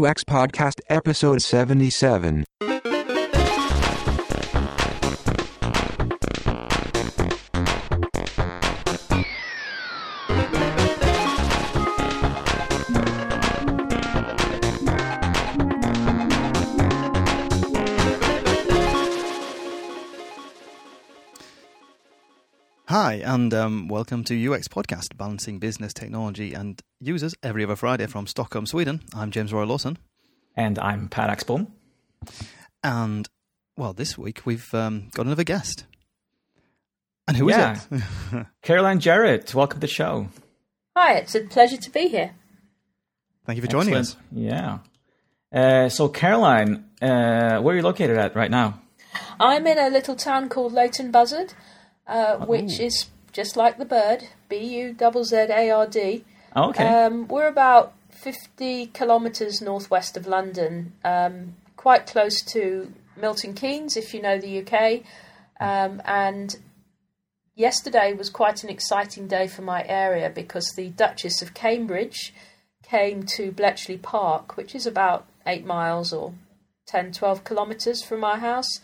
UX Podcast Episode 77. Hi, and um, welcome to UX Podcast, balancing business, technology, and users every other Friday from Stockholm, Sweden. I'm James Royal-Lawson. And I'm Per Axbom. And, well, this week we've um, got another guest. And who is Yeah. it? Caroline Jarrett, welcome to the show. Hi, it's a pleasure to be here. Thank you for joining us. Yeah. Uh, so, Caroline, uh, where are you located at right now? I'm in a little town called Leighton Buzzard, uh, which is just like the bird, B U Z Z A R D. Oh, okay. Um, we're about 50 kilometres northwest of London, um, quite close to Milton Keynes, if you know the UK. Um, and yesterday was quite an exciting day for my area because the Duchess of Cambridge came to Bletchley Park, which is about eight miles or 10, 12 kilometres from our house,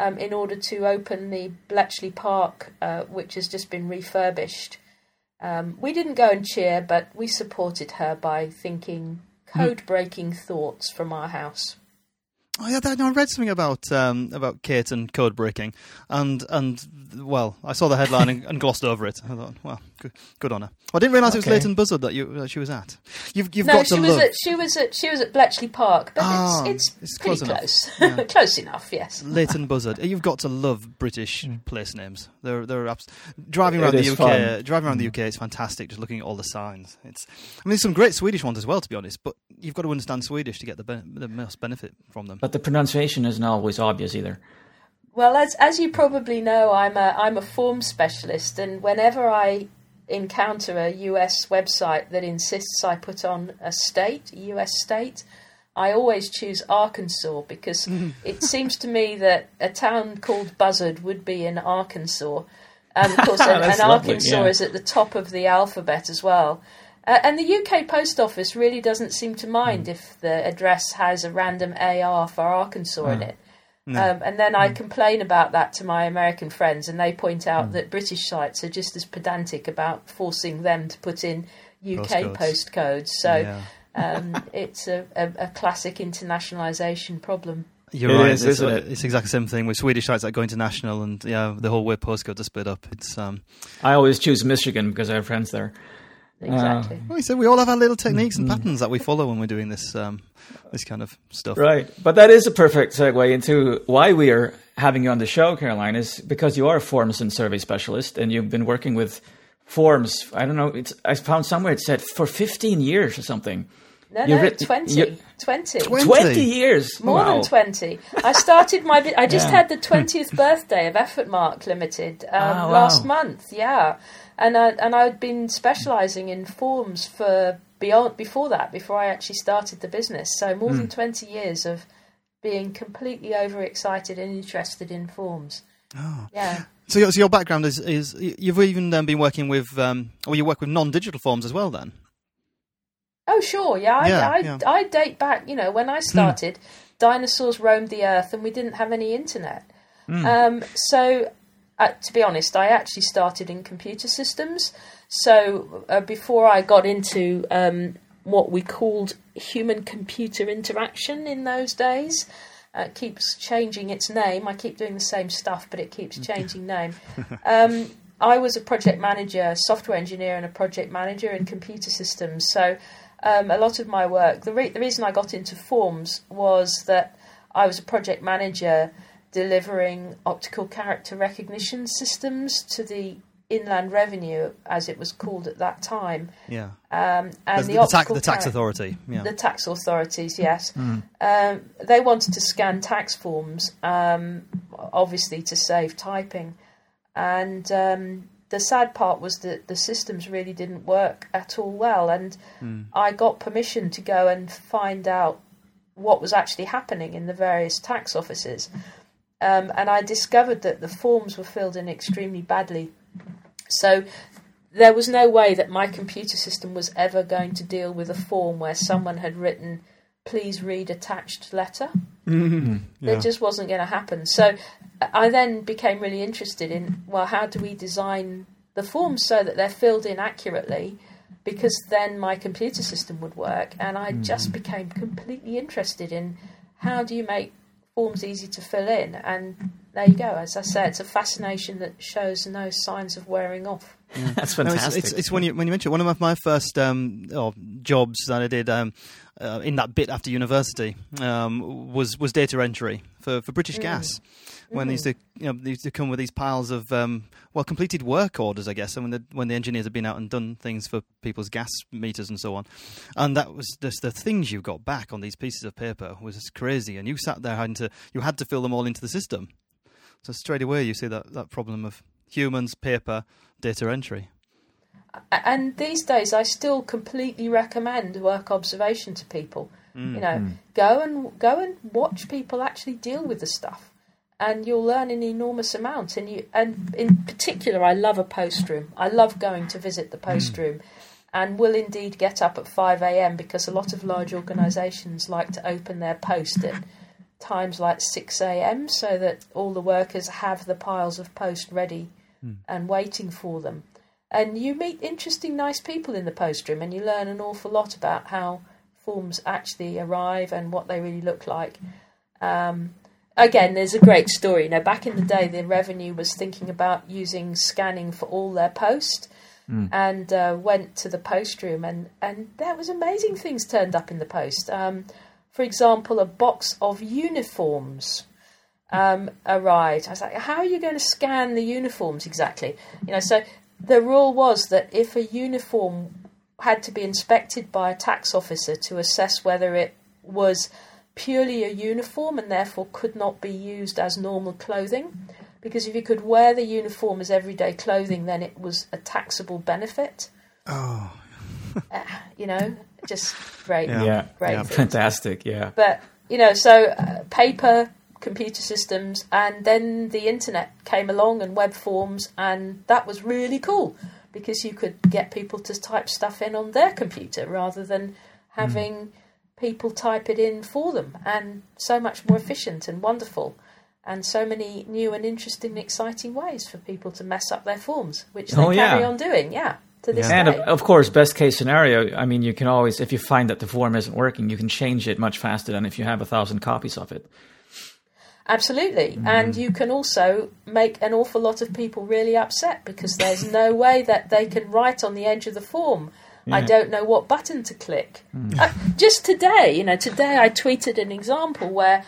um, in order to open the Bletchley Park, uh, which has just been refurbished. Um, we didn't go and cheer, but we supported her by thinking code breaking thoughts from our house. Oh yeah, I read something about um, about Kate and code breaking, and and well, I saw the headline and, and glossed over it. I thought, well, good, good on her. I didn't realise it was Okay. Leighton Buzzard that you that she was at. You've you've no, got she to was love at she was at she was at Bletchley Park, but Ah, it's it's, it's pretty close enough. close, Yeah. close enough. Yes. Leighton Buzzard. You've got to love British Hmm. place names. They're they're abs- driving It around the UK. fun. Driving around the UK is fantastic. Just looking at all the signs. It's. I mean, there's some great Swedish ones as well, to be honest. But you've got to understand Swedish to get the ben- the most benefit from them. but the pronunciation isn't always obvious either. Well, as as you probably know, I'm a I'm a form specialist, and whenever I encounter a US website that insists I put on a state, US state, I always choose Arkansas because hmm. it seems to me that a town called Buzzard would be in Arkansas. And of course, and, and lovely, Arkansas yeah. is at the top of the alphabet as well. Uh, and the UK Post Office really doesn't seem to mind hmm. if the address has a random AR for Arkansas in ah. it. Um, and then I complain about that to my American friends, and they point out that British sites are just as pedantic about forcing them to put in UK Postcodes. postcodes. So Yeah. um, it's a, a, a classic internationalisation problem. You're It right. is, it's, isn't uh, it? it's exactly the same thing with Swedish sites that go international, and yeah, the whole way postcodes are split up. It's um. I always choose Michigan because I have friends there. Exactly. Well, so we all have our little techniques and patterns that we follow when we're doing this um this kind of stuff. Right. But that is a perfect segue into why we are having you on the show, Caroline, is because you are a forms and survey specialist and you've been working with forms. I don't know. It's, I found somewhere it said for 15 years or something. no, you no, writ- 20. you- 20. 20. 20 years. More wow. than 20. I started my. I just Yeah. had the 20th birthday of Effortmark Limited um, Ah, wow. last month. Yeah, and I, and I'd been specialising in forms for beyond before that, before I actually started the business. So more Hmm. than 20 years of being completely overexcited and interested in forms. Oh. Yeah. So, your, so your background is is you've even um, been working with um or you work with non-digital forms as well then. Oh, sure. Yeah, I, Yeah, I, yeah. I date back. You know, when I started, dinosaurs roamed the earth, and we didn't have any internet. Um, so, uh, to be honest, I actually started in computer systems. So, uh, before I got into um, what we called human-computer interaction in those days. Uh, it keeps changing its name. I keep doing the same stuff, but it keeps changing name. Um, I was a project manager, software engineer, and a project manager in computer systems. So um, a lot of my work, the, re- the reason I got into forms was that I was a project manager delivering optical character recognition systems to the Inland Revenue, as it was called at that time. Yeah. Um, and the, the, the, tax, the tax authority. Yeah. the tax authorities, yes. Um, they wanted to scan tax forms, um, obviously to save typing. And um, the sad part was that the systems really didn't work at all well. And I got permission to go and find out what was actually happening in the various tax offices. Um, and I discovered that the forms were filled in extremely badly. So there was no way that my computer system was ever going to deal with a form where someone had written please read attached letter. Yeah. It just wasn't going to happen. So I then became really interested in well, how do we design the forms so that they're filled in accurately? Because then my computer system would work, and I just became completely interested in how do you make forms easy to fill in. And there you go. As I say, it's a fascination that shows no signs of wearing off. That's No, it's, fantastic. it's, it's when you when you mention one of my, my first um, oh, jobs that I did um, uh, in that bit after university um, was was data entry for, for British Gas. When they used to you know they used to come with these piles of um, well completed work orders, I guess, and when the when the engineers had been out and done things for people's gas meters and so on, and that was just the things you got back on these pieces of paper was crazy, and you sat there having to you had to fill them all into the system. So straight away you see that, that problem of humans, paper, data entry. And these days I still completely recommend work observation to people. Mm. You know, mm. go and go and watch people actually deal with the stuff, and you'll learn an enormous amount. And you, and in particular, I love a post room. I love going to visit the post mm. room, and will indeed get up at five a.m. because a lot of large organisations like to open their post at times like six a.m. so that all the workers have the piles of post ready and waiting for them and you meet interesting, nice people in the post room, and you learn an awful lot about how forms actually arrive and what they really look like. Um, again, there's a great story. You know, back in the day, the revenue was thinking about using scanning for all their post, and uh, went to the post room, and and there was amazing things turned up in the post. Um, for example, a box of uniforms um, arrived. I was like, how are you going to scan the uniforms exactly? You know, so the rule was that if a uniform had to be inspected by a tax officer to assess whether it was purely a uniform and therefore could not be used as normal clothing, because if you could wear the uniform as everyday clothing, then it was a taxable benefit. Oh, You know, just great, Yeah. yeah, great. Yeah. fantastic. Yeah. But you know, so uh, paper, computer systems, and then the internet came along and web forms, and that was really cool because you could get people to type stuff in on their computer rather than having hmm. people type it in for them, and so much more efficient and wonderful. And so many new and interesting, exciting ways for people to mess up their forms, which they Oh, yeah. carry on doing. Yeah, to this And day. of, of course, best case scenario. I mean, you can always, if you find that the form isn't working, you can change it much faster than if you have a thousand copies of it. Absolutely. Mm-hmm. And you can also make an awful lot of people really upset because there's no way that they can write on the edge of the form. I Yeah. Mm. don't know what button to click. Uh, just today, you know, today I tweeted an example where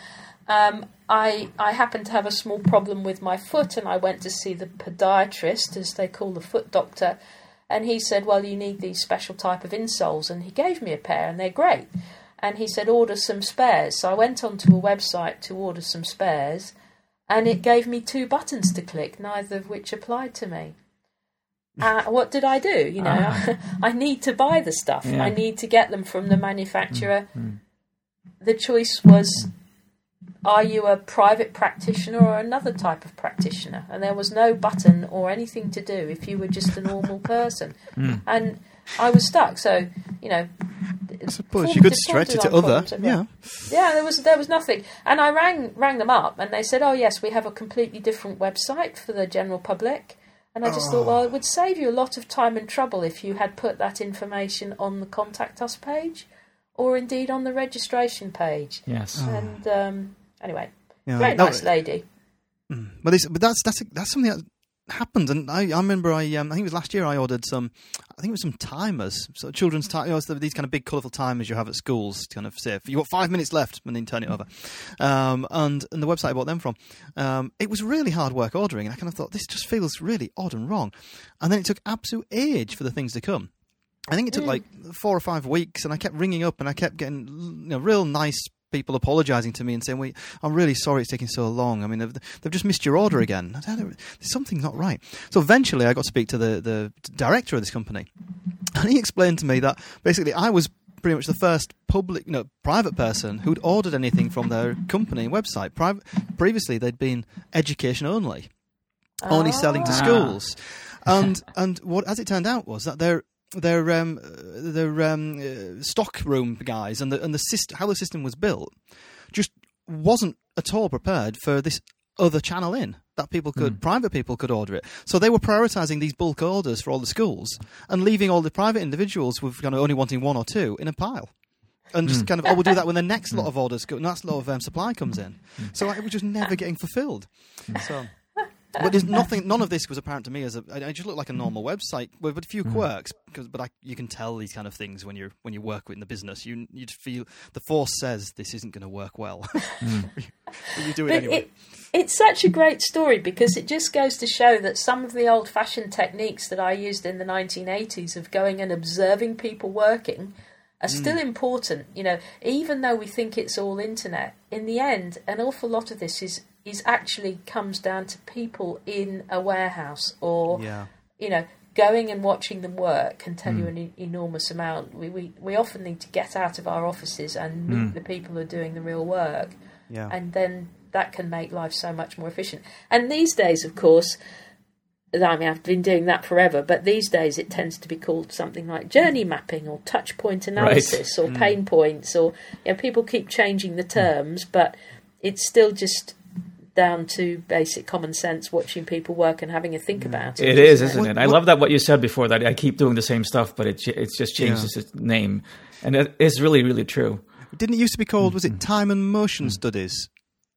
um, I I happened to have a small problem with my foot, and I went to see the podiatrist, as they call the foot doctor, and he said, "Well, you need these special type of insoles," and he gave me a pair, and they're great. And he said, "Order some spares." So I went onto a website to order some spares, and it gave me two buttons to click, neither of which applied to me. Uh, what did I do? You know, ah. I need to buy the stuff. Yeah. I need to get them from the manufacturer. Mm, mm. The choice was are you a private practitioner or another type of practitioner? And there was no button or anything to do if you were just a normal person. Mm. And I was stuck. So, you know, I suppose forms you could stretch it to other. Yeah. yeah, there was there was nothing, and I rang rang them up, and they said, "Oh yes, we have a completely different website for the general public." And I just thought, well, it would save you a lot of time and trouble if you had put that information on the contact us page, or indeed on the registration page. Yes. And um, anyway, Yeah. very No, nice lady. But, this, but that's that's that's something that happened, and I, I remember I um, I think it was last year I ordered some, I think it was some timers, so children's time, you know, these kind of big colourful timers you have at schools to kind of say you've got five minutes left and then turn it over, um, and and the website I bought them from, um, it was really hard work ordering, and I kind of thought this just feels really odd and wrong, and then it took absolute age for the things to come. I think it took like four or five weeks, and I kept ringing up, and I kept getting you know real nice people apologising to me and saying, "We, I'm really sorry it's taking so long. I mean, they've, they've just missed your order again. I don't There's something not right." So eventually, I got to speak to the the director of this company, and he explained to me that basically I was pretty much the first public, you know, private person who'd ordered anything from their company website. Pri- previously, they'd been education only only selling to Ah. schools. And and what as it turned out was that their their um, their um, uh, stock room guys and the and the system, how the system was built just wasn't at all prepared for this other channel in that people could private people could order it. So they were prioritizing these bulk orders for all the schools and leaving all the private individuals with kind of only wanting one or two in a pile. And just kind of, oh, we'll do that when the next lot of orders, go, next lot of um, supply comes in. So like, it was just never getting fulfilled. So, but there's nothing. None of this was apparent to me as a. I I just looked like a normal website with a few hmm. quirks. Because, but I, you can tell these kind of things when you're when you work in the business. You you feel the force says this isn't going to work well. Hmm. but you do it But anyway. it, it's such a great story because it just goes to show that some of the old fashioned techniques that I used in the 1980s of going and observing people working are hmm. still important. You know, even though we think it's all internet, in the end, an awful lot of this is, is actually comes down to people in a warehouse or, yeah. you know, going and watching them work can tell you hmm. an e- enormous amount. We, we, we often need to get out of our offices and meet hmm. the people who are doing the real work Yeah. and then that can make life so much more efficient. And these days, of course, I mean, I've been doing that forever, but these days it tends to be called something like journey mapping or touch point analysis or hmm. pain points, or you know, people keep changing the terms, but it's still just down to basic common sense, watching people work and having a think hmm. about it. It is, isn't isn't it? I love that what you said before that I keep doing the same stuff, but it ch- it just changes its name, and it is really really true. Didn't it used to be called? Was it hmm. time and motion studies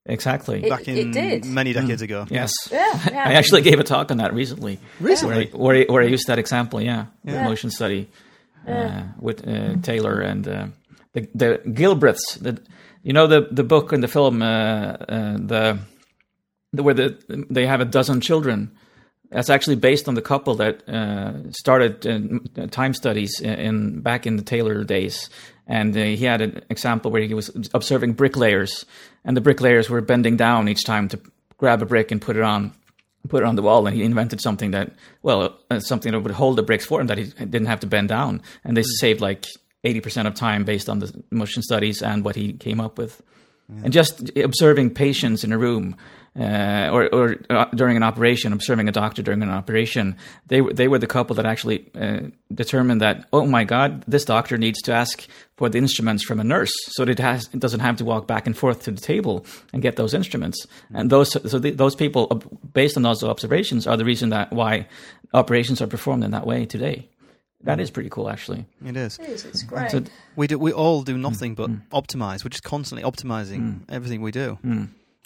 Exactly. It- back in it did. many decades ago? yes. Yeah, yeah. I actually gave a talk on that recently. Recently? Where, I- where, I, where I used that example, yeah, Yeah. motion study uh, with uh, Taylor and uh, the the Gilbreths. The, you know the the book and the film, uh, uh, the, the where the they have a dozen children. That's actually based on the couple that uh, started uh, time studies in, in back in the Taylor days, and uh, he had an example where he was observing bricklayers, and the bricklayers were bending down each time to grab a brick and put it on put it on the wall. And he invented something that well uh, something that would hold the bricks for him that he didn't have to bend down. And they saved like 80% of time based on the motion studies and what he came up with. And just observing patients in a room uh, or, or uh, during an operation observing a doctor during an operation they, were- they were the couple that actually uh, determined that oh my god this doctor needs to ask for the instruments from a nurse so that it, has, it doesn't have to walk back and forth to the table and get those instruments and those so the, those people uh, based on those observations are the reason that why operations are performed in that way today that is pretty cool actually It is. It is, it's great. So- We do. We all do nothing but optimize. We're just constantly optimizing everything we do.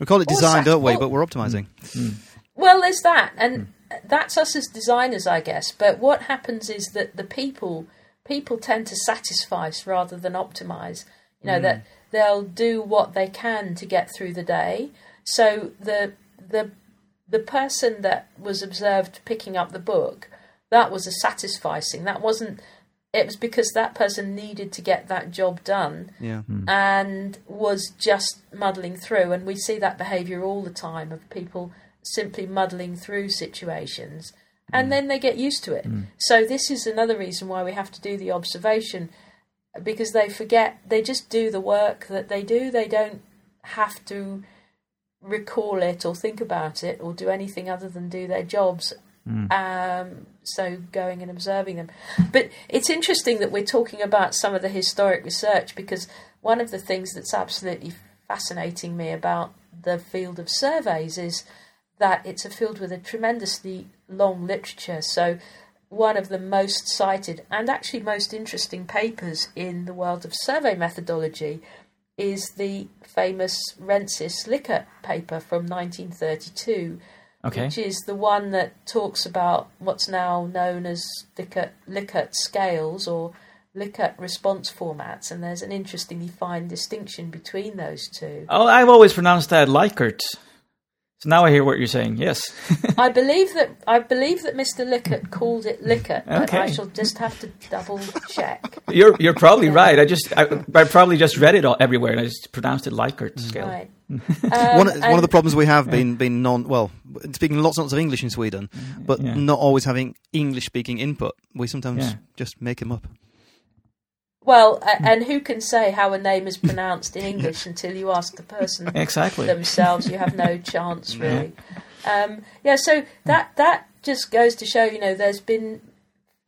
We call it design, don't we? well- But we're optimizing. Well, there's that, and that's us as designers, I guess. But what happens is that the people people tend to satisfy rather than optimize. You know that they'll do what they can to get through the day. So the the the person that was observed picking up the book that was a satisficing. That wasn't. It was because that person needed to get that job done Yeah. Hmm. and was just muddling through. And we see that behaviour all the time of people simply muddling through situations and hmm. then they get used to it. Hmm. So, this is another reason why we have to do the observation because they forget, they just do the work that they do. They don't have to recall it or think about it or do anything other than do their jobs. Um, so going and observing them. But it's interesting that we're talking about some of the historic research because one of the things that's absolutely fascinating me about the field of surveys is that it's a field with a tremendously long literature. So one of the most cited and actually most interesting papers in the world of survey methodology is the famous Rensis Likert paper from 1932 okay which is the one that talks about what's now known as Likert, Likert scales or Likert response formats, and there's an interestingly fine distinction between those two. oh i've always pronounced that likert so now i hear what you're saying yes I believe that I believe that Mr. Likert called it Likert, but I shall just have to double check. You're you're probably right. I just I, I probably just read it all everywhere and I just pronounced it Likert scale. Right. one, Um, one of the problems we have been been non well speaking lots and lots of English in Sweden, but Yeah. not always having English speaking input. We sometimes Yeah. just make them up. Well, a- and who can say how a name is pronounced in English until you ask the person Exactly. themselves? You have no chance, really. Um, yeah, so that that just goes to show, you know, there's been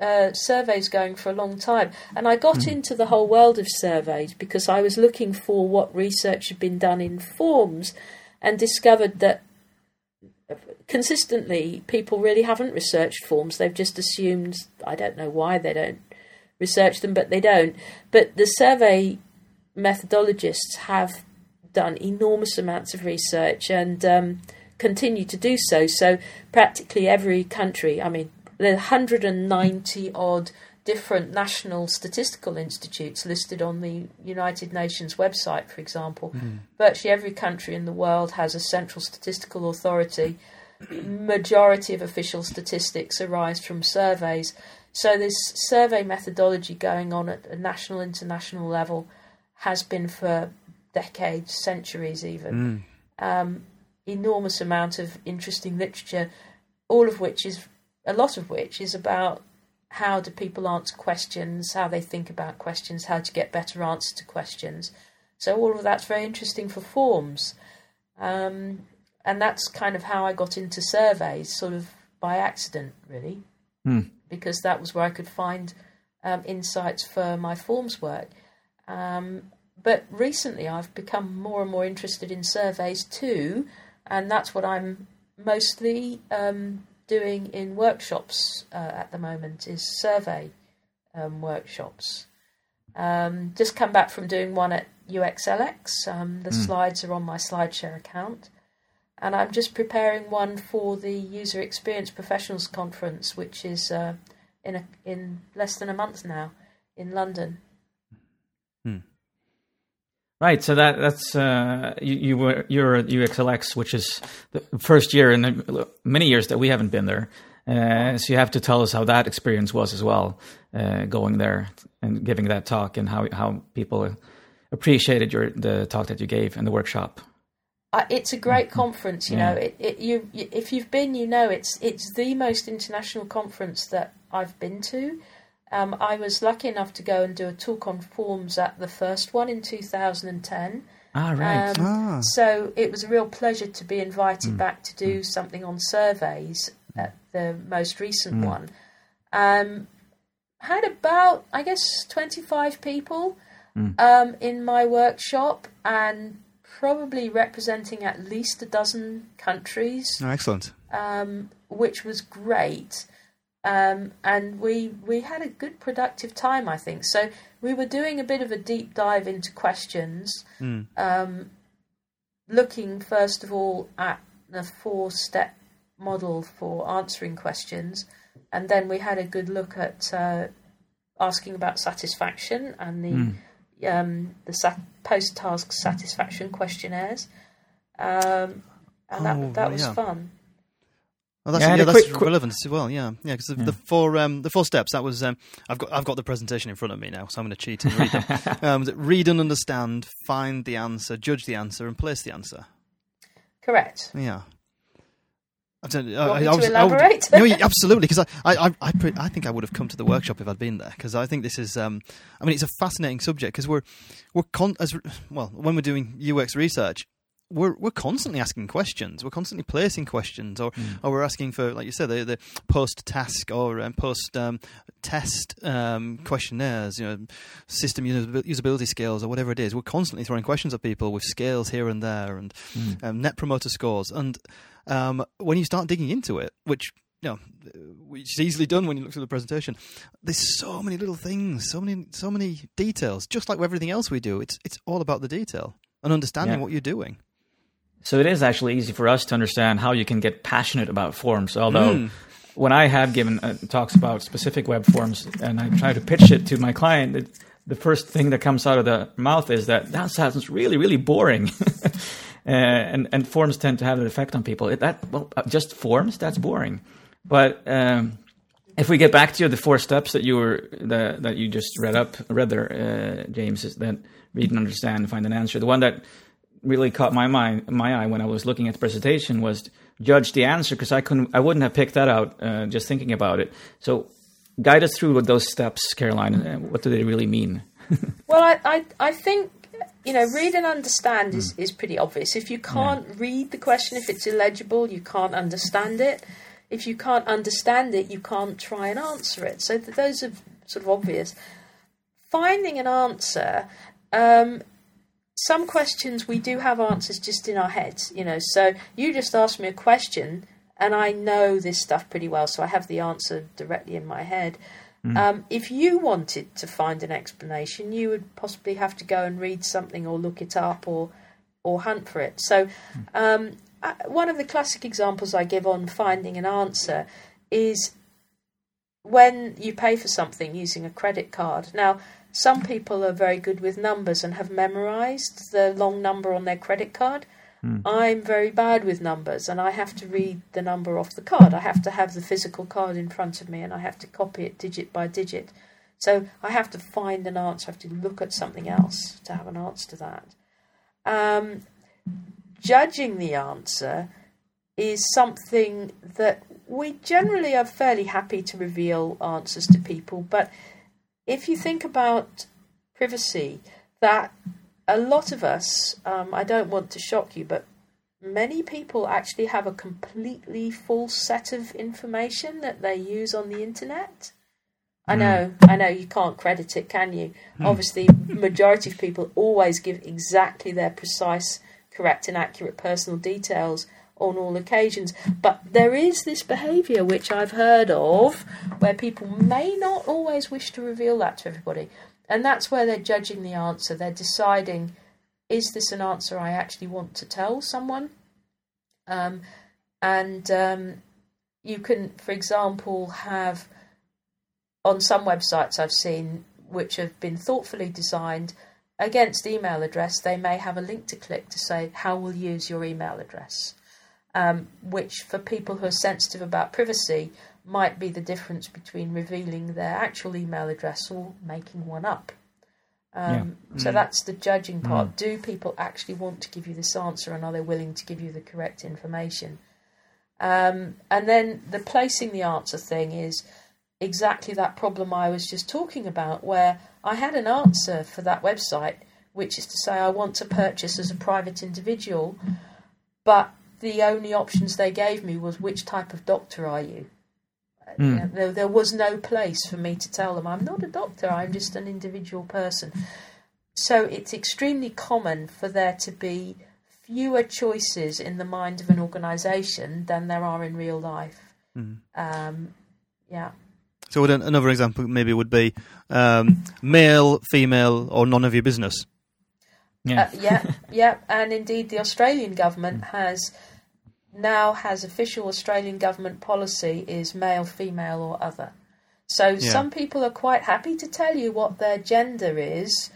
uh, surveys going for a long time, and I got into the whole world of surveys because I was looking for what research had been done in forms, and discovered that consistently people really haven't researched forms. They've just assumed I don't know why they don't research them, but they don't. But the survey methodologists have done enormous amounts of research and um, continue to do so. So practically every country, I mean, there are 190 odd different national statistical institutes listed on the United Nations website, for example. Virtually every country in the world has a central statistical authority. Majority of official statistics arise from surveys. So this survey methodology going on at a national, international level has been for decades, centuries even. Um, enormous amount of interesting literature, all of which is a lot of which is about how do people answer questions, how they think about questions, how to get better answers to questions. So all of that's very interesting for forms, um, and that's kind of how I got into surveys, sort of by accident, really, because that was where I could find um, insights for my forms work. Um, but recently, I've become more and more interested in surveys too, and that's what I'm mostly um, doing in workshops uh, at the moment is survey um, workshops. Um, just come back from doing one at UXLX. Um, the slides are on my SlideShare account, and I'm just preparing one for the User Experience Professionals Conference, which is uh, in a, in less than a month now in London. Right, so that that's uh, you, you were you're at UXLX, which is the first year in many years that we haven't been there. Uh, so you have to tell us how that experience was as well, uh, going there and giving that talk, and how how people appreciated your the talk that you gave in the workshop. Uh, it's a great conference, you Yeah. know. It, it, you, you, if you've been, you know it's it's the most international conference that I've been to. Um, I was lucky enough to go and do a talk on forms at the first one in 2010. Ah, right. Um, Ah. So it was a real pleasure to be invited back to do something on surveys at the most recent one. Um, had about, I guess, 25 people um, in my workshop and probably representing at least a dozen countries Oh, excellent. um, which was great. Um, and we we had a good productive time, I think. So we were doing a bit of a deep dive into questions, um, looking first of all at the four step model for answering questions, and then we had a good look at uh, asking about satisfaction and the um, the sat- post task satisfaction questionnaires. Um, and that, Oh, that right, was yeah. fun. Oh, that's, Yeah, yeah, that's quick- quick- relevant as well. Yeah, yeah, because the, the four um, the four steps. That was um, I've got I've got the presentation in front of me now, so I'm going to cheat and read them. um, read and understand, find the answer, judge the answer, and place the answer. Correct. Yeah. I, don't, Want I, me I to was, elaborate? I would, no, absolutely, because I, I, I, I, pre- I think I would have come to the workshop if I'd been there, because I think this is, um, I mean, it's a fascinating subject because we're, we're con- as well when we're doing UX research, we're we're constantly asking questions, we're constantly placing questions, or or we're asking for, like you said, the, the post task or um, post um, test um, questionnaires, you know, system usability scales or whatever it is. We're constantly throwing questions at people with scales here and there and um, net promoter scores. And um, when you start digging into it, which you know, which is easily done when you look through the presentation. There's so many little things, so many, so many details. Just like with everything else we do, it's it's all about the detail and understanding Yeah. what you're doing. So it is actually easy for us to understand how you can get passionate about forms. Although Mm. when I have given uh, talks about specific web forms and I try to pitch it to my client, it, the first thing that comes out of the mouth is that that sounds really, really boring. uh, and and forms tend to have an effect on people. It, that well, uh, just forms that's boring. But um, if we get back to the four steps that you were the, that you just read up read there, uh, James, is that read and understand, find an answer. The one that really caught my mind my eye when I was looking at the presentation was judge the answer because I couldn't I wouldn't have picked that out uh, just thinking about it. So guide us through what those steps, Caroline. Uh, what do they really mean? Well, I, I, I think you know, read and understand is, is pretty obvious. If you can't read the question, if it's illegible, you can't understand it. if you can't understand it, you can't try and answer it. So th- those are sort of obvious. Finding an answer. Um, some questions we do have answers just in our heads, you know. So you just asked me a question, and I know this stuff pretty well, so I have the answer directly in my head. Um, if you wanted to find an explanation, you would possibly have to go and read something or look it up or or hunt for it. So, um, uh, one of the classic examples I give on finding an answer is when you pay for something using a credit card. Now, some people are very good with numbers and have memorized the long number on their credit card. I'm very bad with numbers and I have to read the number off the card. I have to have the physical card in front of me and I have to copy it digit by digit. So I have to find an answer, I have to look at something else to have an answer to that. Um, judging the answer is something that we generally are fairly happy to reveal answers to people, but if you think about privacy, that a lot of us, um, I don't want to shock you, but many people actually have a completely false set of information that they use on the internet. I know, I know you can't credit it, can you? Obviously, majority of people always give exactly their precise, correct, and accurate personal details on all occasions. But there is this behaviour which I've heard of where people may not always wish to reveal that to everybody. And that's where they're judging the answer. They're deciding, is this an answer I actually want to tell someone? Um, and um, you can, for example, have on some websites I've seen which have been thoughtfully designed against email address, they may have a link to click to say how we'll use your email address, um, which for people who are sensitive about privacy might be the difference between revealing their actual email address or making one up. Um, So that's the judging part. Do people actually want to give you this answer and are they willing to give you the correct information? Um, and then the placing the answer thing is exactly that problem I was just talking about, where I had an answer for that website, which is to say I want to purchase as a private individual, but the only options they gave me was which type of doctor are you? You know, there, there was no place for me to tell them I'm not a doctor, I'm just an individual person. So it's extremely common for there to be fewer choices in the mind of an organisation than there are in real life. Um, yeah. So would an- another example maybe would be um, male, female, or none of your business. Yeah. Uh, yeah, yeah, and indeed, the Australian government has now has official Australian government policy is male, female, or other. So some people are quite happy to tell you what their gender is,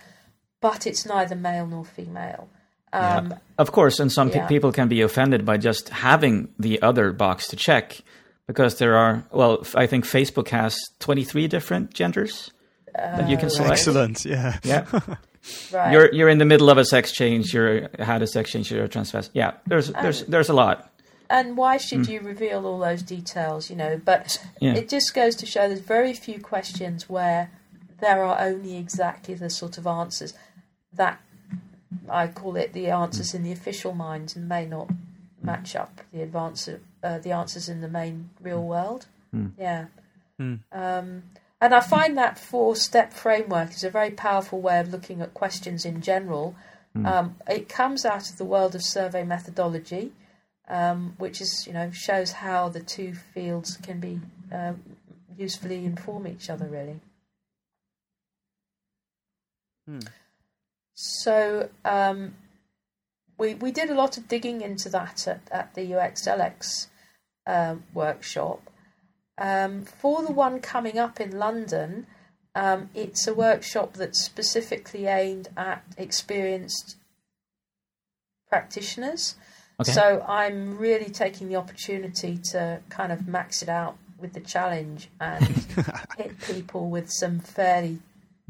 but it's neither male nor female. Um, Of course, and some pe- people can be offended by just having the other box to check because there are, well, f- I think Facebook has 23 different genders that you can select. Excellent. Yeah. Yeah. right. You're you're in the middle of a sex change, you're had a sex change, you're a transvestite. Yeah, there's there's there's a lot. And why should you reveal all those details? You know, but Yeah. it just goes to show there's very few questions where there are only exactly the sort of answers that I call it the answers in the official mind and may not match up the advance uh, the answers in the main real world. Yeah. Um, and I find that four step framework is a very powerful way of looking at questions in general. Um, it comes out of the world of survey methodology, um, which is you know shows how the two fields can be um, usefully inform each other really. So um, we we did a lot of digging into that at, at the UXLX um, workshop. Um, for the one coming up in London, um, it's a workshop that's specifically aimed at experienced practitioners. Okay. So I'm really taking the opportunity to kind of max it out with the challenge and hit people with some fairly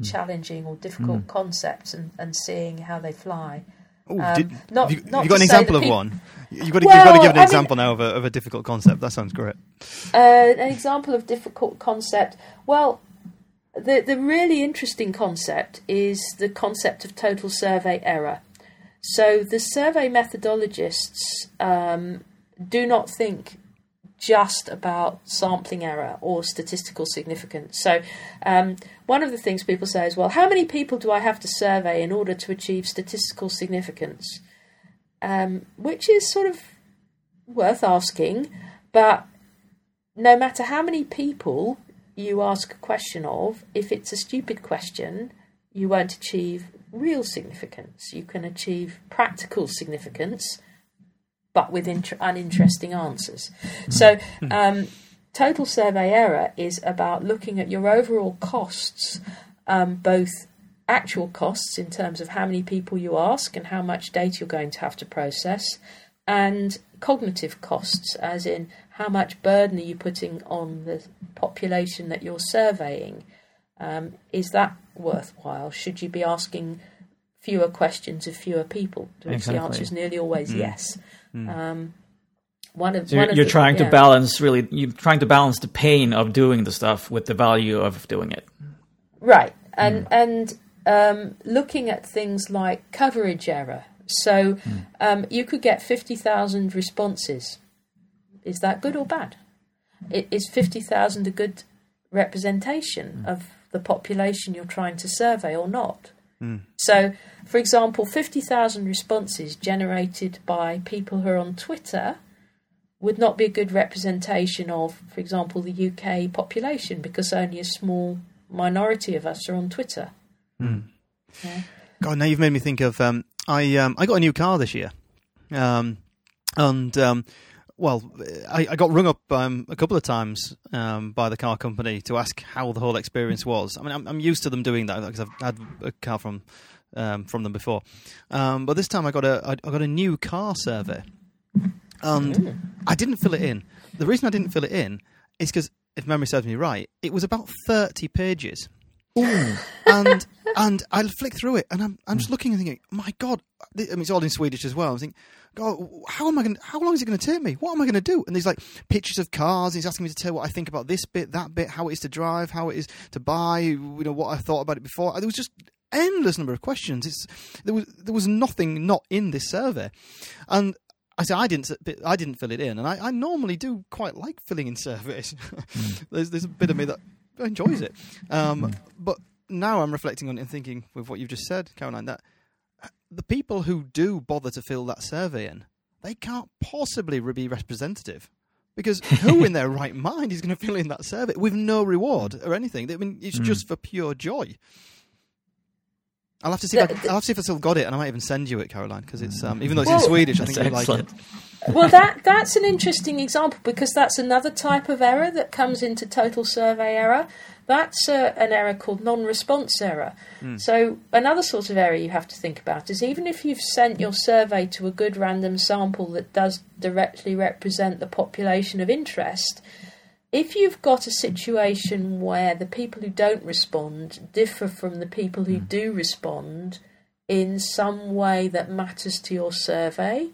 challenging or difficult concepts and, and seeing how they fly. Ooh, Um, did, not- you, not you got an example of peop- one? You've got to, you've got to give an I mean- example now of a, of a difficult concept. That sounds great. Uh, an example of difficult concept. Well, the the really interesting concept is the concept of total survey error. So the survey methodologists um, do not think just about sampling error or statistical significance. So, um, one of the things people say is, well, how many people do I have to survey in order to achieve statistical significance? Um, which is sort of worth asking, but no matter how many people you ask a question of, if it's a stupid question, you won't achieve real significance. You can achieve practical significance, but with inter- uninteresting answers. So, um, total survey error is about looking at your overall costs, um, both actual costs in terms of how many people you ask and how much data you're going to have to process, and cognitive costs, as in how much burden are you putting on the population that you're surveying. Um, is that worthwhile? Should you be asking fewer questions of fewer people? To which Exactly. the answer is nearly always yes. Um, one of, So one you're, you're the- trying to balance really. You're trying to balance the pain of doing the stuff with the value of doing it. Right, and and um, looking at things like coverage error. So um, you could get fifty thousand responses. Is that good or bad? Is fifty thousand a good representation of the population you're trying to survey or not? So, for example, fifty thousand responses generated by people who are on Twitter would not be a good representation of, for example, the UK population because only a small minority of us are on Twitter. God, now you've made me think of. Um, I um, I got a new car this year, um, and um, well, I, I got rung up um, a couple of times um, by the car company to ask how the whole experience was. I mean, I'm, I'm used to them doing that because I've had a car from um, from them before, um, but this time I got a I I got a new car survey, and I didn't fill it in. The reason I didn't fill it in is because, if memory serves me right, it was about thirty pages and and I flick through it, and I'm I'm just looking and thinking, my God, I mean, it's all in Swedish as well. I'm thinking, God, how am I going? How long is it going to take me? What am I going to do? And there's like pictures of cars. And he's asking me to tell what I think about this bit, that bit, how it is to drive, how it is to buy. You know what I thought about it before. There was just endless number of questions. It's there was there was nothing not in this survey, and. I said I didn't. I didn't fill it in, and I, I normally do quite like filling in surveys. there's there's a bit of me that enjoys it, um, but now I'm reflecting on it and thinking with what you've just said, Caroline, that the people who do bother to fill that survey in, they can't possibly be representative. Because who in their right mind is going to fill in that survey with no reward or anything? I mean, it's hmm. just for pure joy. I'll have to see. If I, The- the- I'll have to see if I still got it, and I might even send you it, Caroline, because it's um, even though it's Well- in Swedish, I think you'd like it. well, that that's an interesting example because that's another type of error that comes into total survey error. That's uh, an error called non-response error. So another sort of error you have to think about is even if you've sent your survey to a good random sample that does directly represent the population of interest, if you've got a situation where the people who don't respond differ from the people who hmm. do respond in some way that matters to your survey,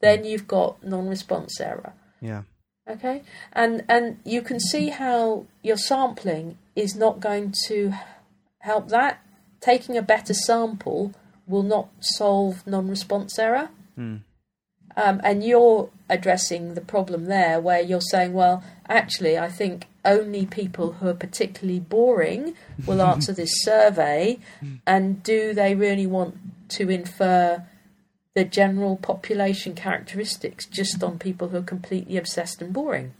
then hmm. you've got non-response error. Yeah. Okay, and and you can see how your sampling is not going to help that. Taking a better sample will not solve non-response error. Hmm. Um, and you're addressing the problem there, where you're saying, well, actually, I think only people who are particularly boring will answer this survey, and do they really want to infer the general population characteristics just on people who are completely obsessed and boring?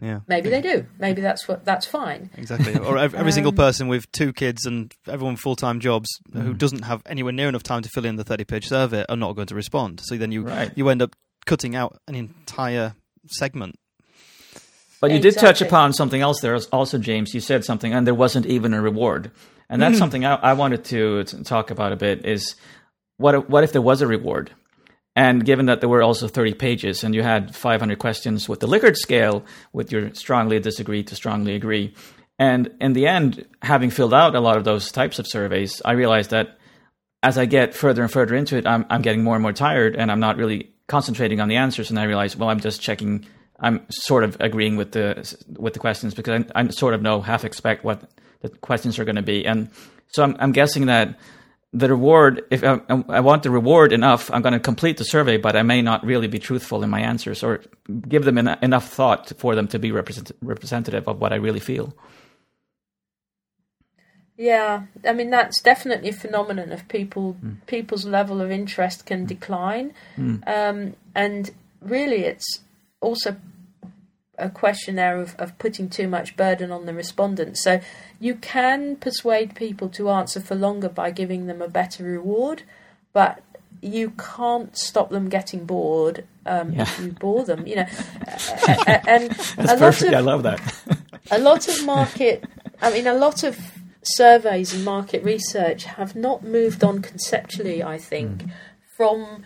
Yeah. Maybe they do. Maybe that's what that's fine. Exactly. Or ev- every single Um, person with two kids and everyone full time jobs who doesn't have anywhere near enough time to fill in the 30 page survey are not going to respond. So then you Right. you end up cutting out an entire segment. But you did touch upon something else there also, James. You said something, and there wasn't even a reward. And that's mm-hmm. something I, I wanted to, to talk about a bit is what if, what if there was a reward? And given that there were also 30 pages and you had 500 questions with the Likert scale, with your strongly disagree to strongly agree. And in the end, having filled out a lot of those types of surveys, I realized that as I get further and further into it, I'm, I'm getting more and more tired and I'm not really concentrating on the answers. And I realized, well, I'm just checking, I'm sort of agreeing with the, with the questions because I, I sort of know half expect what the questions are going to be. And so I'm, I'm guessing that the reward, if I, I want the reward enough, I'm going to complete the survey, but I may not really be truthful in my answers or give them en- enough thought for them to be represent- representative of what I really feel. Yeah, I mean that's definitely a phenomenon of people hmm. people's level of interest can hmm. decline, hmm. um, and really it's also a question there of, of putting too much burden on the respondents. So you can persuade people to answer for longer by giving them a better reward, but you can't stop them getting bored um, if you bore them. You know, and That's a lot perfect. of I love that. a lot of market i mean a lot of surveys and market research have not moved on conceptually i think from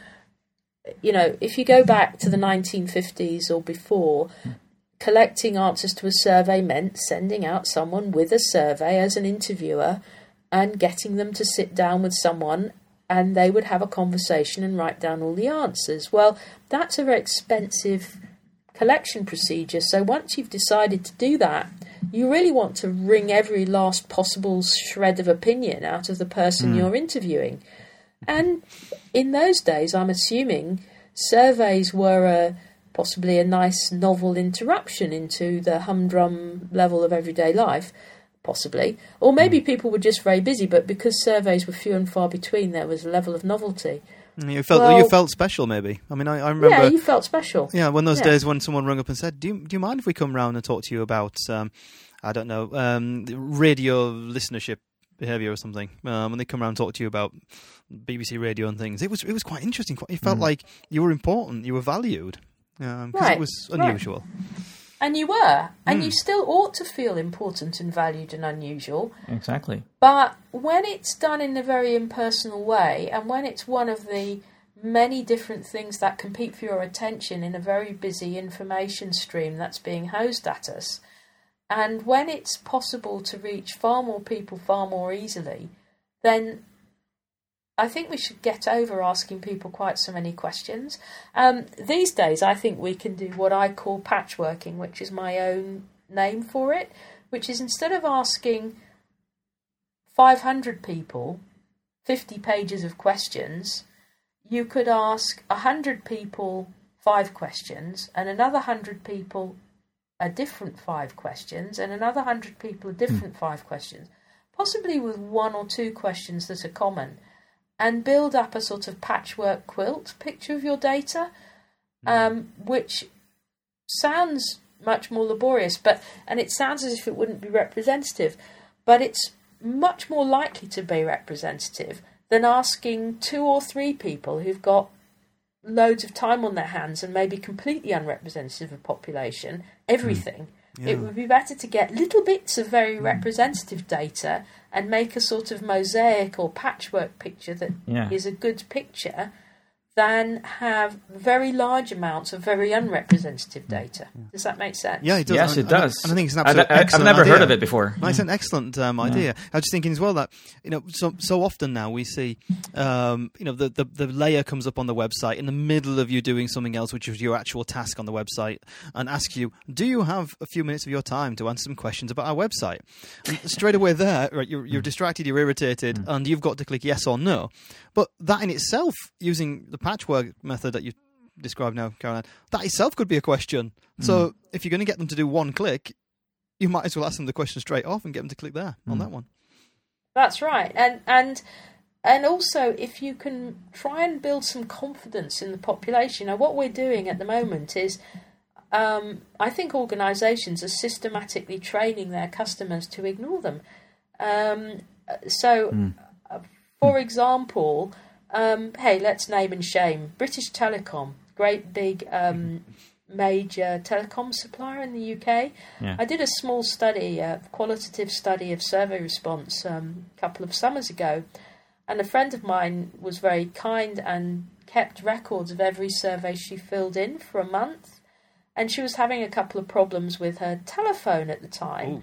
you know if you go back to the 1950s or before collecting answers to a survey meant sending out someone with a survey as an interviewer and getting them to sit down with someone and they would have a conversation and write down all the answers well that's a very expensive collection procedure. So once you've decided to do that, you really want to wring every last possible shred of opinion out of the person hmm. you're interviewing. And in those days, I'm assuming surveys were a, possibly a nice novel interruption into the humdrum level of everyday life. Possibly, or maybe people were just very busy, but because surveys were few and far between, there was a level of novelty. You felt Well- you felt special, maybe. I mean, I, I remember. yeah, you felt special. Yeah, one of those Yeah. days when someone rang up and said, "Do you, do you mind if we come round and talk to you about, um, I don't know, um, radio listenership behaviour or something?" Um, and they come round and talk to you about BBC radio and things. It was it was quite interesting. Quite, it felt mm. like you were important, you were valued, um, because Right, it was right. unusual. And you were, and mm. you still ought to feel important and valued and unusual. exactly. But when it's done in a very impersonal way, and when it's one of the many different things that compete for your attention in a very busy information stream that's being hosed at us, and when it's possible to reach far more people far more easily, then I think we should get over asking people quite so many questions. Um, these days, I think we can do what I call patchworking, which is my own name for it, which is instead of asking 500 people 50 pages of questions, you could ask 100 people five questions, and another 100 people a different five questions, and another 100 people a different five questions, possibly with one or two questions that are common, and build up a sort of patchwork quilt picture of your data, um, which sounds much more laborious, but and it sounds as if it wouldn't be representative, but it's much more likely to be representative than asking two or three people who've got loads of time on their hands and maybe completely unrepresentative of population everything. It would be better to get little bits of very hmm. representative data and make a sort of mosaic or patchwork picture that is Yeah. a good picture than have very large amounts of very unrepresentative data. Does that make sense? Yeah, it does. Yes, And- it and I- does. I think it's an I- absolute I- I've excellent never heard of it before. No, it's an excellent um, idea. I was just thinking as well that you know so so often now we see um, you know the, the the layer comes up on the website in the middle of you doing something else, which is your actual task on the website, and ask you, "Do you have a few minutes of your time to answer some questions about our website?" And straight away there, right, you're, you're distracted, you're irritated, and you've got to click yes or no. But that in itself, using the patchwork method that you described now, Caroline, that itself could be a question. So if you're going to get them to do one click, you might as well ask them the question straight off and get them to click there on that one. That's right, and and and also if you can try and build some confidence in the population. Now, what we're doing at the moment is, um, I think organisations are systematically training their customers to ignore them. Um, so, uh, for example, um, hey, let's name and shame British Telecom, great big um, major telecom supplier in the UK. Yeah. I did a small study, a qualitative study of survey response um, a couple of summers ago, and a friend of mine was very kind and kept records of every survey she filled in for a month. And she was having a couple of problems with her telephone at the time. Ooh.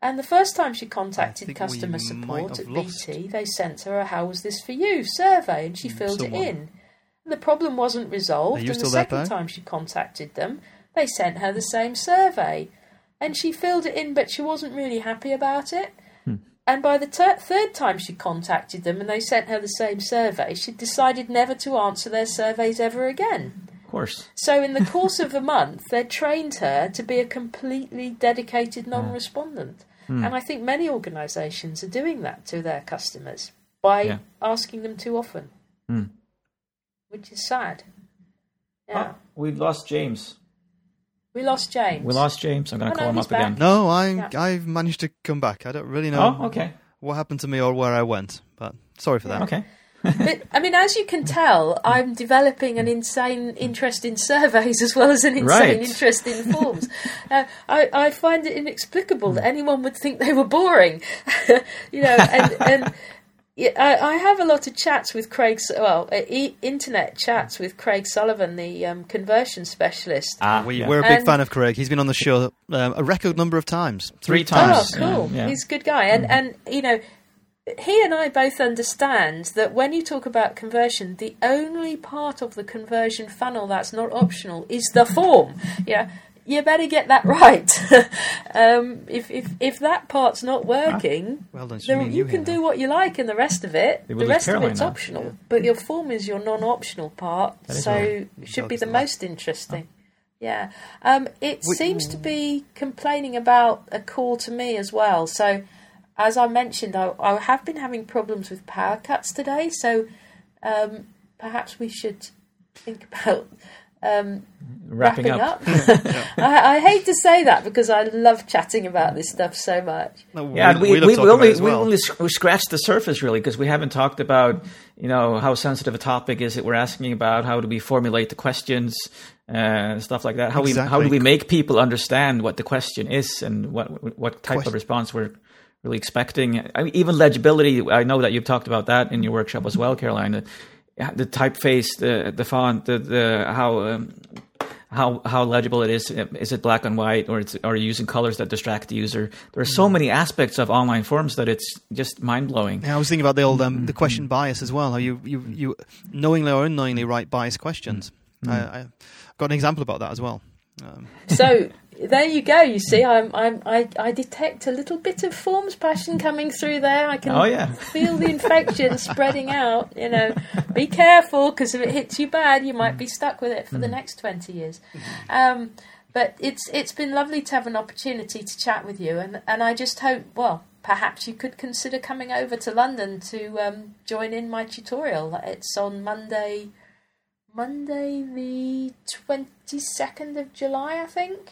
And the first time she contacted customer support at BT, they sent her a "How was this for you?" survey, and she mm, filled someone. it in. The problem wasn't resolved, and the still there, second time she contacted them, they sent her the same survey, and she filled it in, but she wasn't really happy about it. Hmm. and by the ter- third time she contacted them and they sent her the same survey, she decided never to answer their surveys ever again. Of course. So, in the course of a month, they trained her to be a completely dedicated ah. non respondent. Hmm. And I think many organisations are doing that to their customers by Yeah. asking them too often, Hmm. which is sad. Yeah. Oh, we've lost James. We lost James. We lost James. I'm going Oh, to no, call him he's up again. No, I Yeah. I've managed to come back. I don't really know Oh, okay. what happened to me or where I went, but sorry for that. Okay. But, I mean, as you can tell, I'm developing an insane interest in surveys as well as an insane Right. interest in forms. uh, I, I find it inexplicable that anyone would think they were boring. you know, and, and yeah, I, I have a lot of chats with Craig, well, uh, e- internet chats with Craig Sullivan, the um, conversion specialist. Ah, We, yeah. We're a big And- fan of Craig. He's been on the show um, a record number of times. three times. Oh, cool. Yeah, yeah. He's a good guy. And, and, you know, he and I both understand that when you talk about conversion, the only part of the conversion funnel that's not optional is the form. Yeah. You better get that right. um, if, if if that part's not working, Well done. then and you can do what you like, and the rest of it, will the rest of it's now. optional. But your form is your non-optional part, so right. it should be the most interesting. Yeah, um, it We- seems to be complaining about a call to me as well. So, as I mentioned, I, I have been having problems with power cuts today. So, um, perhaps we should think about um, Wrapping, wrapping up. up. I, I hate to say that because I love chatting about this stuff so much. No, Yeah, and we, we, we, only it as we only we scratched the surface really because we haven't talked about you know how sensitive a topic is it we're asking about how do we formulate the questions uh, stuff like that how we how do we make people understand what the question is and what what type Question- of response we're really expecting I mean, even legibility I know that you've talked about that in your workshop as well Caroline the, the typeface the the font the the how um, how how legible it is. Is it black and white, or it's, are you using colors that distract the user? There are so many aspects of online forms that it's just mind blowing. Yeah, I was thinking about the old um, the question bias as well. How you, you, you knowingly or unknowingly write biased questions. I, I've got an example about that as well. Um, So there you go. You see, I'm, I'm, I, I detect a little bit of forms passion coming through there. I can Oh, yeah. feel the infection spreading out. You know, be careful because if it hits you bad, you might be stuck with it for the next twenty years. Um, but it's it's been lovely to have an opportunity to chat with you, and, and I just hope well. Perhaps you could consider coming over to London to um, join in my tutorial. It's on Monday, Monday the twenty second of July, I think.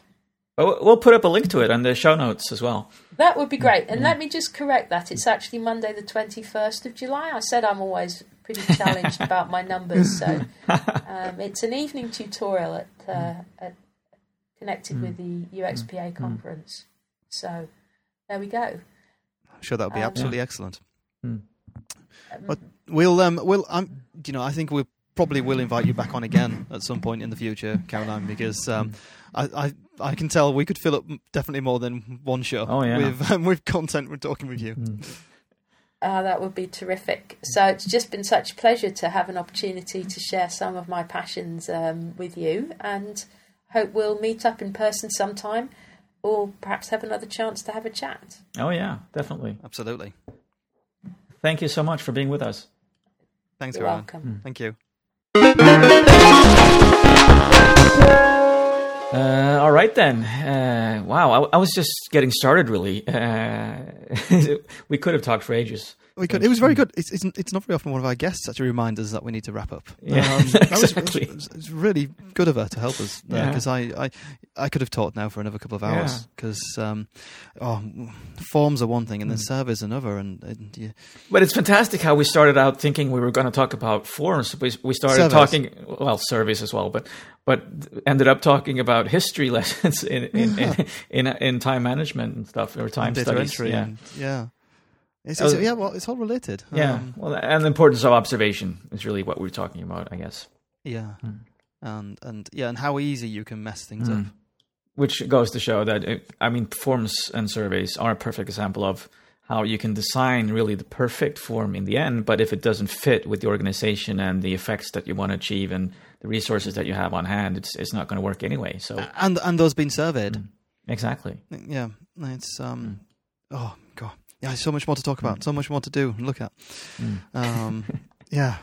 But we'll put up a link to it on the show notes as well. That would be great. And let me just correct that. It's actually Monday, the 21st of July. I said I'm always pretty challenged about my numbers. So um, it's an evening tutorial at, uh, at connected with the UXPA conference. So there we go. I'm sure that would be Um, absolutely excellent. Hmm. But we'll um we'll um you know I think we probably will invite you back on again at some point in the future, Caroline, because um I I, I can tell we could fill up definitely more than one show. Oh, yeah. with um, with content we're talking with you. Ah, that would be terrific. So it's just been such a pleasure to have an opportunity to share some of my passions um, with you, and hope we'll meet up in person sometime, or perhaps have another chance to have a chat. Oh yeah, definitely. Absolutely. Thank you so much for being with us. Thanks, You're Caroline. welcome. Thank you. Uh, all right then. Uh, wow, I, I was just getting started. Really, uh, we could have talked for ages. We could. It was very good. It's, it's it's not very often one of our guests actually reminds us that we need to wrap up. Yeah, that was, exactly. it was, it was really good of her to help us Yeah. because I, I I could have talked now for another couple of hours because um, oh, forms are one thing and then Mm. another and, and you, But it's fantastic how we started out thinking we were going to talk about forms. We, we started Surveys. talking, well, surveys as well, but but ended up talking about history lessons in in, in, in, in time management and stuff or time studies. yeah. and yeah. It's, Oh, it's, yeah, well, it's all related. Yeah, Um, well, and the importance of observation is really what we're talking about, I guess. yeah, Mm. and and yeah, and how easy you can mess things up. Mm. Which goes to show that, it, I mean, forms and surveys are a perfect example of how you can design really the perfect form in the end, but if it doesn't fit with the organization and the effects that you want to achieve and the resources that you have on hand, it's it's not going to work anyway. So And and those being surveyed. exactly. Yeah, it's um, Mm. oh god, yeah, so much more to talk about, so much more to do and look at. Mm. Um, yeah,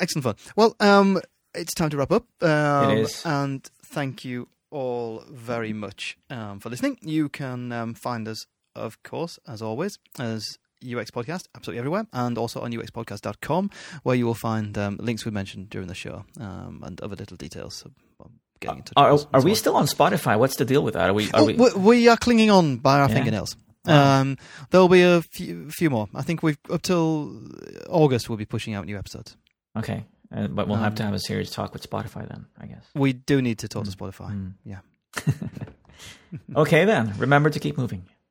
excellent fun. Well, um, it's time to wrap up. Um, It is. and thank you all very much um, for listening. You can um, find us, of course, as always, as UX Podcast, absolutely everywhere, and also on uxpodcast.com, where you will find um, links we mentioned during the show um, and other little details. So, um, getting in touch Are, are we still on Spotify? What's the deal with that? Are we? Are Oh, we? we, are clinging on by our Yeah. fingernails. Um, there'll be a few, few more. I think we've up till August. We'll be pushing out new episodes. Okay, uh, but we'll have Um, to have a serious talk with Spotify then, I guess. We do need to talk to Mm. Spotify. Mm. Yeah. okay then. Remember to keep moving.